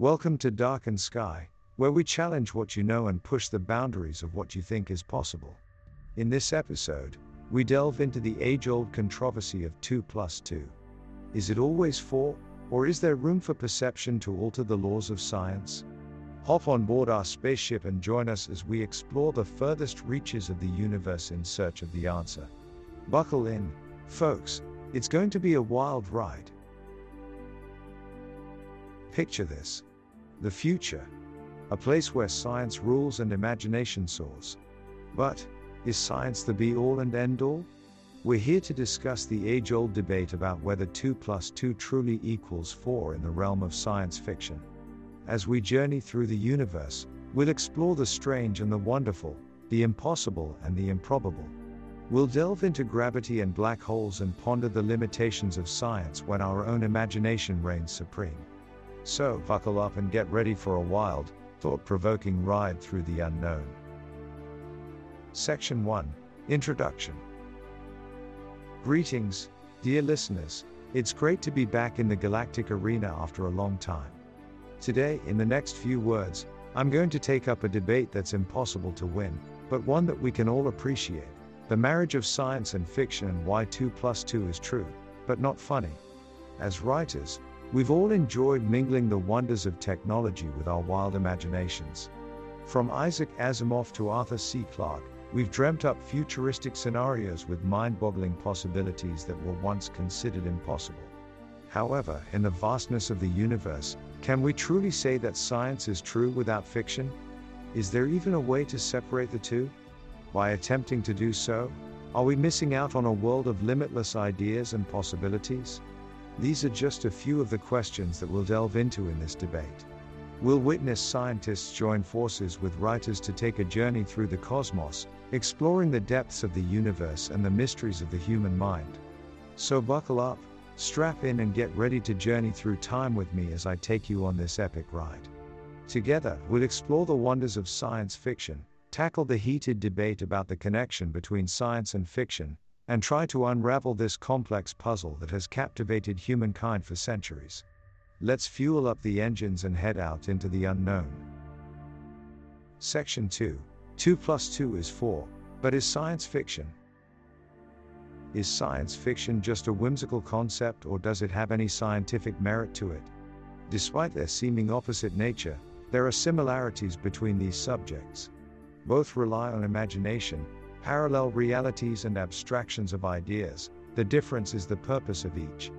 Welcome to Darkened Sky, where we challenge what you know and push the boundaries of what you think is possible. In this episode, we delve into the age old controversy of 2 plus 2. Is it always 4, or is there room for perception to alter the laws of science? Hop on board our spaceship and join us as we explore the furthest reaches of the universe in search of the answer. Buckle in, folks, it's going to be a wild ride. Picture this the future, a place where science rules and imagination soars. But, is science the be all and end all? We're here to discuss the age old debate about whether 2 plus 2 truly equals 4 in the realm of science fiction. As we journey through the universe, we'll explore the strange and the wonderful, the impossible and the improbable. We'll delve into gravity and black holes and ponder the limitations of science when our own imagination reigns supreme. So, buckle up and get ready for a wild, thought provoking ride through the unknown. Section 1 Introduction Greetings, dear listeners, it's great to be back in the galactic arena after a long time. Today, in the next few words, I'm going to take up a debate that's impossible to win, but one that we can all appreciate the marriage of science and fiction and why 2 plus 2 is true, but not funny. As writers, We've all enjoyed mingling the wonders of technology with our wild imaginations. From Isaac Asimov to Arthur C. Clarke, we've dreamt up futuristic scenarios with mind boggling possibilities that were once considered impossible. However, in the vastness of the universe, can we truly say that science is true without fiction? Is there even a way to separate the two? By attempting to do so, are we missing out on a world of limitless ideas and possibilities? These are just a few of the questions that we'll delve into in this debate. We'll witness scientists join forces with writers to take a journey through the cosmos, exploring the depths of the universe and the mysteries of the human mind. So buckle up, strap in, and get ready to journey through time with me as I take you on this epic ride. Together, we'll explore the wonders of science fiction, tackle the heated debate about the connection between science and fiction, and try to unravel this complex puzzle that has captivated humankind for centuries. Let's fuel up the engines and head out into the unknown. Section 2 2 plus 2 is 4, but is science fiction? Is science fiction just a whimsical concept or does it have any scientific merit to it? Despite their seeming opposite nature, there are similarities between these subjects. Both rely on imagination, parallel realities and abstractions of ideas, the difference is the purpose of each.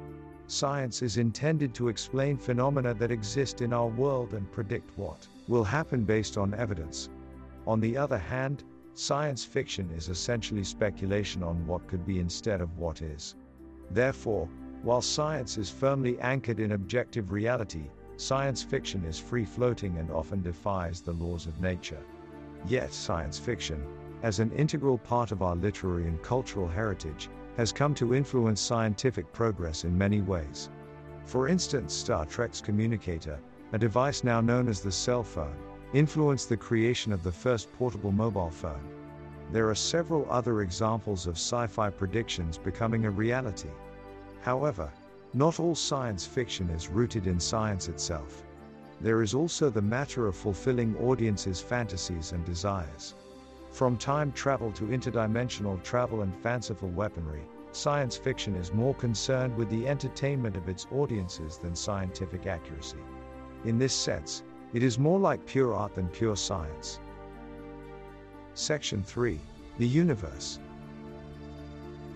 Science is intended to explain phenomena that exist in our world and predict what will happen based on evidence. On the other hand, science fiction is essentially speculation on what could be instead of what is. Therefore, while science is firmly anchored in objective reality, science fiction is free floating and often defies the laws of nature. Yet, science fiction, as an integral part of our literary and cultural heritage, has come to influence scientific progress in many ways. For instance, Star Trek's communicator, a device now known as the cell phone, influenced the creation of the first portable mobile phone. There are several other examples of sci fi predictions becoming a reality. However, not all science fiction is rooted in science itself. There is also the matter of fulfilling audiences' fantasies and desires. From time travel to interdimensional travel and fanciful weaponry, science fiction is more concerned with the entertainment of its audiences than scientific accuracy. In this sense, it is more like pure art than pure science. Section 3 The Universe.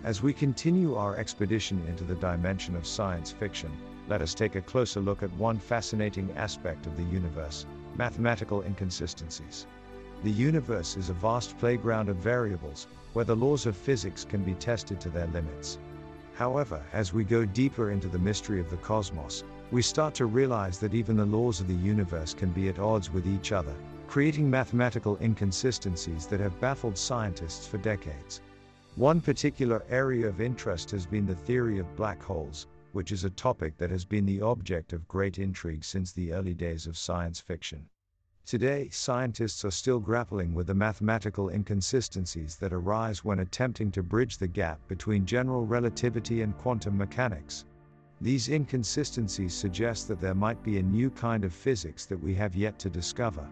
As we continue our expedition into the dimension of science fiction, let us take a closer look at one fascinating aspect of the universe mathematical inconsistencies. The universe is a vast playground of variables, where the laws of physics can be tested to their limits. However, as we go deeper into the mystery of the cosmos, we start to realize that even the laws of the universe can be at odds with each other, creating mathematical inconsistencies that have baffled scientists for decades. One particular area of interest has been the theory of black holes, which is a topic that has been the object of great intrigue since the early days of science fiction. Today, scientists are still grappling with the mathematical inconsistencies that arise when attempting to bridge the gap between general relativity and quantum mechanics. These inconsistencies suggest that there might be a new kind of physics that we have yet to discover.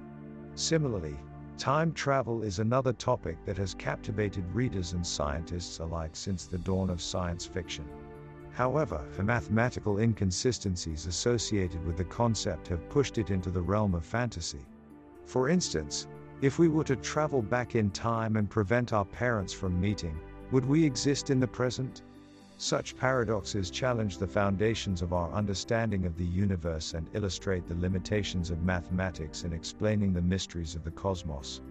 Similarly, time travel is another topic that has captivated readers and scientists alike since the dawn of science fiction. However, the mathematical inconsistencies associated with the concept have pushed it into the realm of fantasy. For instance, if we were to travel back in time and prevent our parents from meeting, would we exist in the present? Such paradoxes challenge the foundations of our understanding of the universe and illustrate the limitations of mathematics in explaining the mysteries of the cosmos.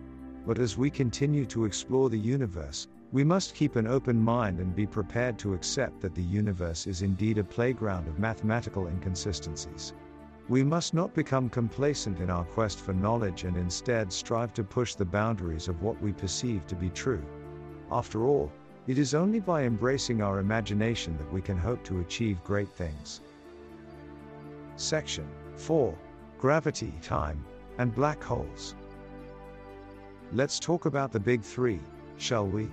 But as we continue to explore the universe, we must keep an open mind and be prepared to accept that the universe is indeed a playground of mathematical inconsistencies. We must not become complacent in our quest for knowledge and instead strive to push the boundaries of what we perceive to be true. After all, it is only by embracing our imagination that we can hope to achieve great things. Section 4 Gravity, Time, and Black Holes. Let's talk about the big three, shall we?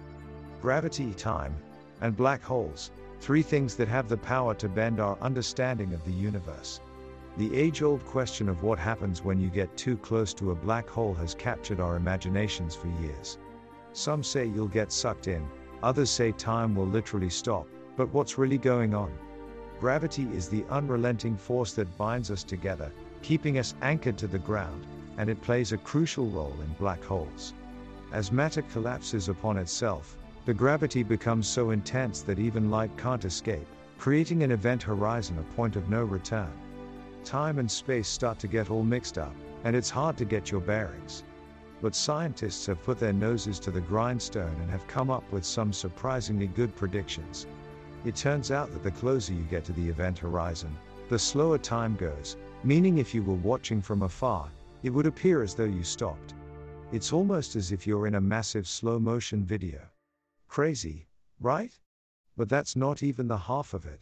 gravity, time, and black holes, three things that have the power to bend our understanding of the universe. The age old question of what happens when you get too close to a black hole has captured our imaginations for years. Some say you'll get sucked in, others say time will literally stop, but what's really going on? Gravity is the unrelenting force that binds us together, keeping us anchored to the ground, and it plays a crucial role in black holes. As matter collapses upon itself, the gravity becomes so intense that even light can't escape, creating an event horizon, a point of no return. Time and space start to get all mixed up, and it's hard to get your bearings. But scientists have put their noses to the grindstone and have come up with some surprisingly good predictions. It turns out that the closer you get to the event horizon, the slower time goes, meaning if you were watching from afar, it would appear as though you stopped. It's almost as if you're in a massive slow motion video. Crazy, right? But that's not even the half of it.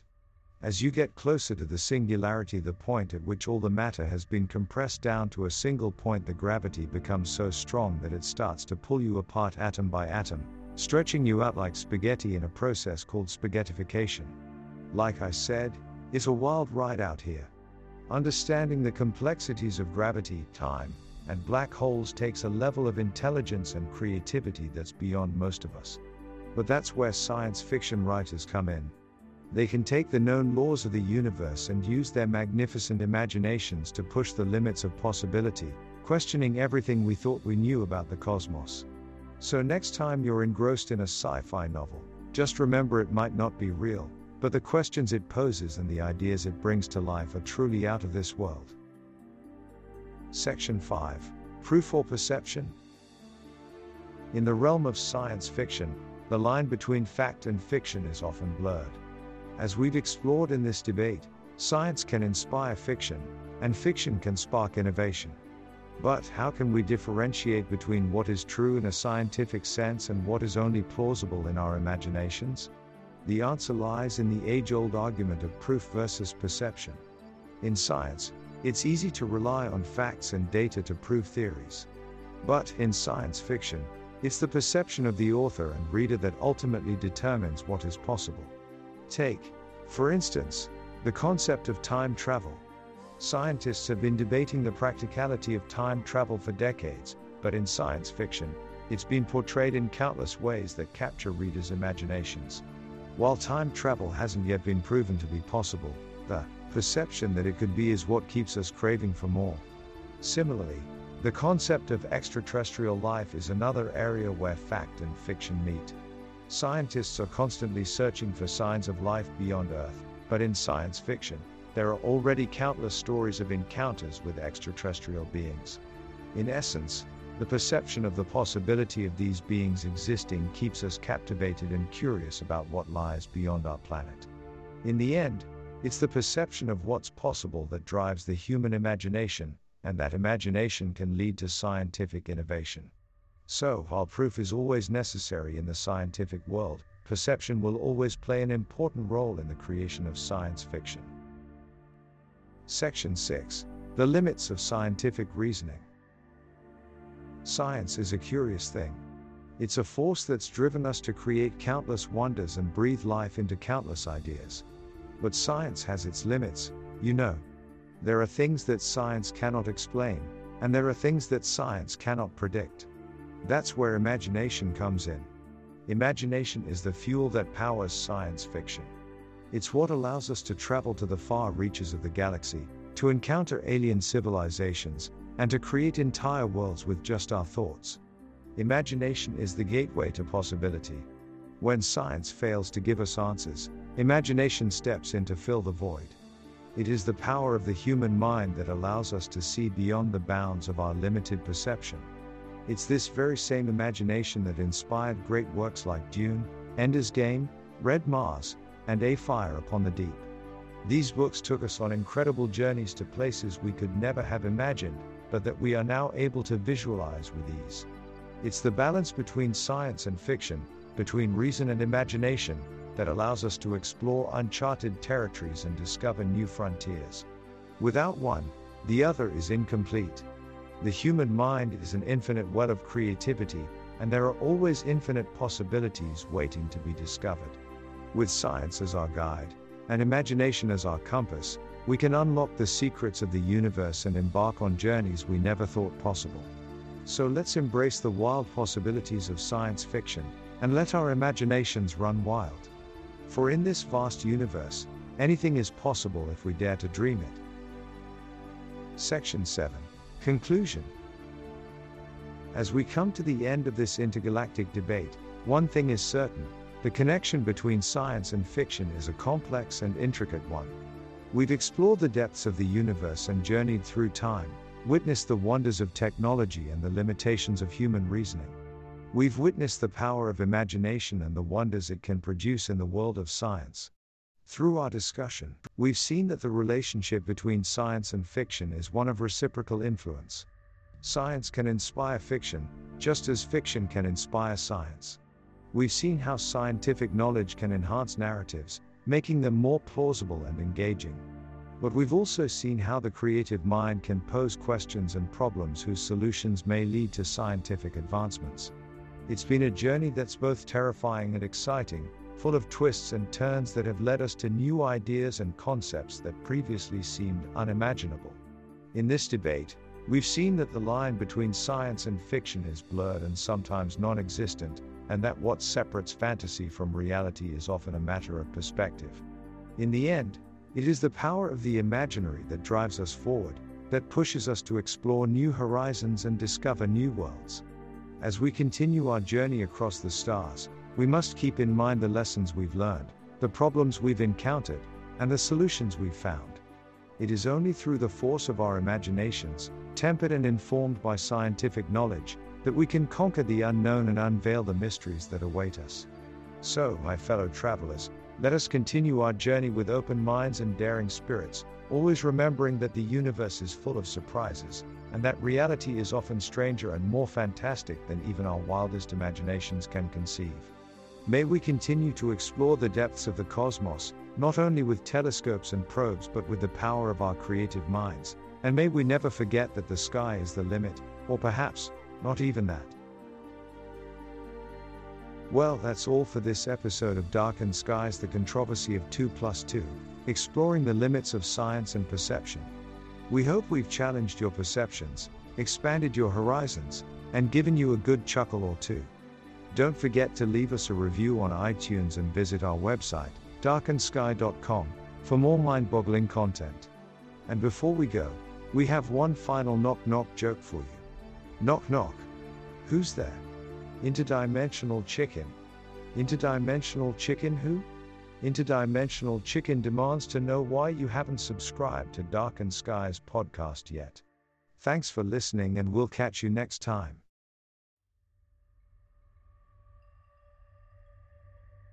As you get closer to the singularity, the point at which all the matter has been compressed down to a single point, the gravity becomes so strong that it starts to pull you apart atom by atom, stretching you out like spaghetti in a process called spaghettification. Like I said, it's a wild ride out here. Understanding the complexities of gravity, time, and black holes takes a level of intelligence and creativity that's beyond most of us. But that's where science fiction writers come in. They can take the known laws of the universe and use their magnificent imaginations to push the limits of possibility, questioning everything we thought we knew about the cosmos. So, next time you're engrossed in a sci fi novel, just remember it might not be real, but the questions it poses and the ideas it brings to life are truly out of this world. Section 5 Proof or Perception? In the realm of science fiction, the line between fact and fiction is often blurred. As we've explored in this debate, science can inspire fiction, and fiction can spark innovation. But how can we differentiate between what is true in a scientific sense and what is only plausible in our imaginations? The answer lies in the age old argument of proof versus perception. In science, it's easy to rely on facts and data to prove theories. But in science fiction, it's the perception of the author and reader that ultimately determines what is possible. Take, for instance, the concept of time travel. Scientists have been debating the practicality of time travel for decades, but in science fiction, it's been portrayed in countless ways that capture readers' imaginations. While time travel hasn't yet been proven to be possible, the perception that it could be is what keeps us craving for more. Similarly, the concept of extraterrestrial life is another area where fact and fiction meet. Scientists are constantly searching for signs of life beyond Earth, but in science fiction, there are already countless stories of encounters with extraterrestrial beings. In essence, the perception of the possibility of these beings existing keeps us captivated and curious about what lies beyond our planet. In the end, it's the perception of what's possible that drives the human imagination, and that imagination can lead to scientific innovation. So, while proof is always necessary in the scientific world, perception will always play an important role in the creation of science fiction. Section 6 The Limits of Scientific Reasoning. Science is a curious thing. It's a force that's driven us to create countless wonders and breathe life into countless ideas. But science has its limits, you know. There are things that science cannot explain, and there are things that science cannot predict. That's where imagination comes in. Imagination is the fuel that powers science fiction. It's what allows us to travel to the far reaches of the galaxy, to encounter alien civilizations, and to create entire worlds with just our thoughts. Imagination is the gateway to possibility. When science fails to give us answers, imagination steps in to fill the void. It is the power of the human mind that allows us to see beyond the bounds of our limited perception. It's this very same imagination that inspired great works like Dune, Ender's Game, Red Mars, and A Fire Upon the Deep. These books took us on incredible journeys to places we could never have imagined, but that we are now able to visualize with ease. It's the balance between science and fiction, between reason and imagination, that allows us to explore uncharted territories and discover new frontiers. Without one, the other is incomplete. The human mind is an infinite well of creativity, and there are always infinite possibilities waiting to be discovered. With science as our guide, and imagination as our compass, we can unlock the secrets of the universe and embark on journeys we never thought possible. So let's embrace the wild possibilities of science fiction, and let our imaginations run wild. For in this vast universe, anything is possible if we dare to dream it. Section 7 Conclusion As we come to the end of this intergalactic debate, one thing is certain the connection between science and fiction is a complex and intricate one. We've explored the depths of the universe and journeyed through time, witnessed the wonders of technology and the limitations of human reasoning. We've witnessed the power of imagination and the wonders it can produce in the world of science. Through our discussion, we've seen that the relationship between science and fiction is one of reciprocal influence. Science can inspire fiction, just as fiction can inspire science. We've seen how scientific knowledge can enhance narratives, making them more plausible and engaging. But we've also seen how the creative mind can pose questions and problems whose solutions may lead to scientific advancements. It's been a journey that's both terrifying and exciting, full of twists and turns that have led us to new ideas and concepts that previously seemed unimaginable. In this debate, we've seen that the line between science and fiction is blurred and sometimes non existent, and that what separates fantasy from reality is often a matter of perspective. In the end, it is the power of the imaginary that drives us forward, that pushes us to explore new horizons and discover new worlds. As we continue our journey across the stars, we must keep in mind the lessons we've learned, the problems we've encountered, and the solutions we've found. It is only through the force of our imaginations, tempered and informed by scientific knowledge, that we can conquer the unknown and unveil the mysteries that await us. So, my fellow travelers, let us continue our journey with open minds and daring spirits, always remembering that the universe is full of surprises, and that reality is often stranger and more fantastic than even our wildest imaginations can conceive. May we continue to explore the depths of the cosmos, not only with telescopes and probes but with the power of our creative minds, and may we never forget that the sky is the limit, or perhaps, not even that. Well, that's all for this episode of Darkened Skies The Controversy of 2 plus 2, exploring the limits of science and perception. We hope we've challenged your perceptions, expanded your horizons, and given you a good chuckle or two. Don't forget to leave us a review on iTunes and visit our website, darkendsky.com, for more mind boggling content. And before we go, we have one final knock knock joke for you. Knock knock. Who's there? Interdimensional chicken. Interdimensional chicken who? Interdimensional Chicken demands to know why you haven't subscribed to Darkened Skies podcast yet. Thanks for listening, and we'll catch you next time.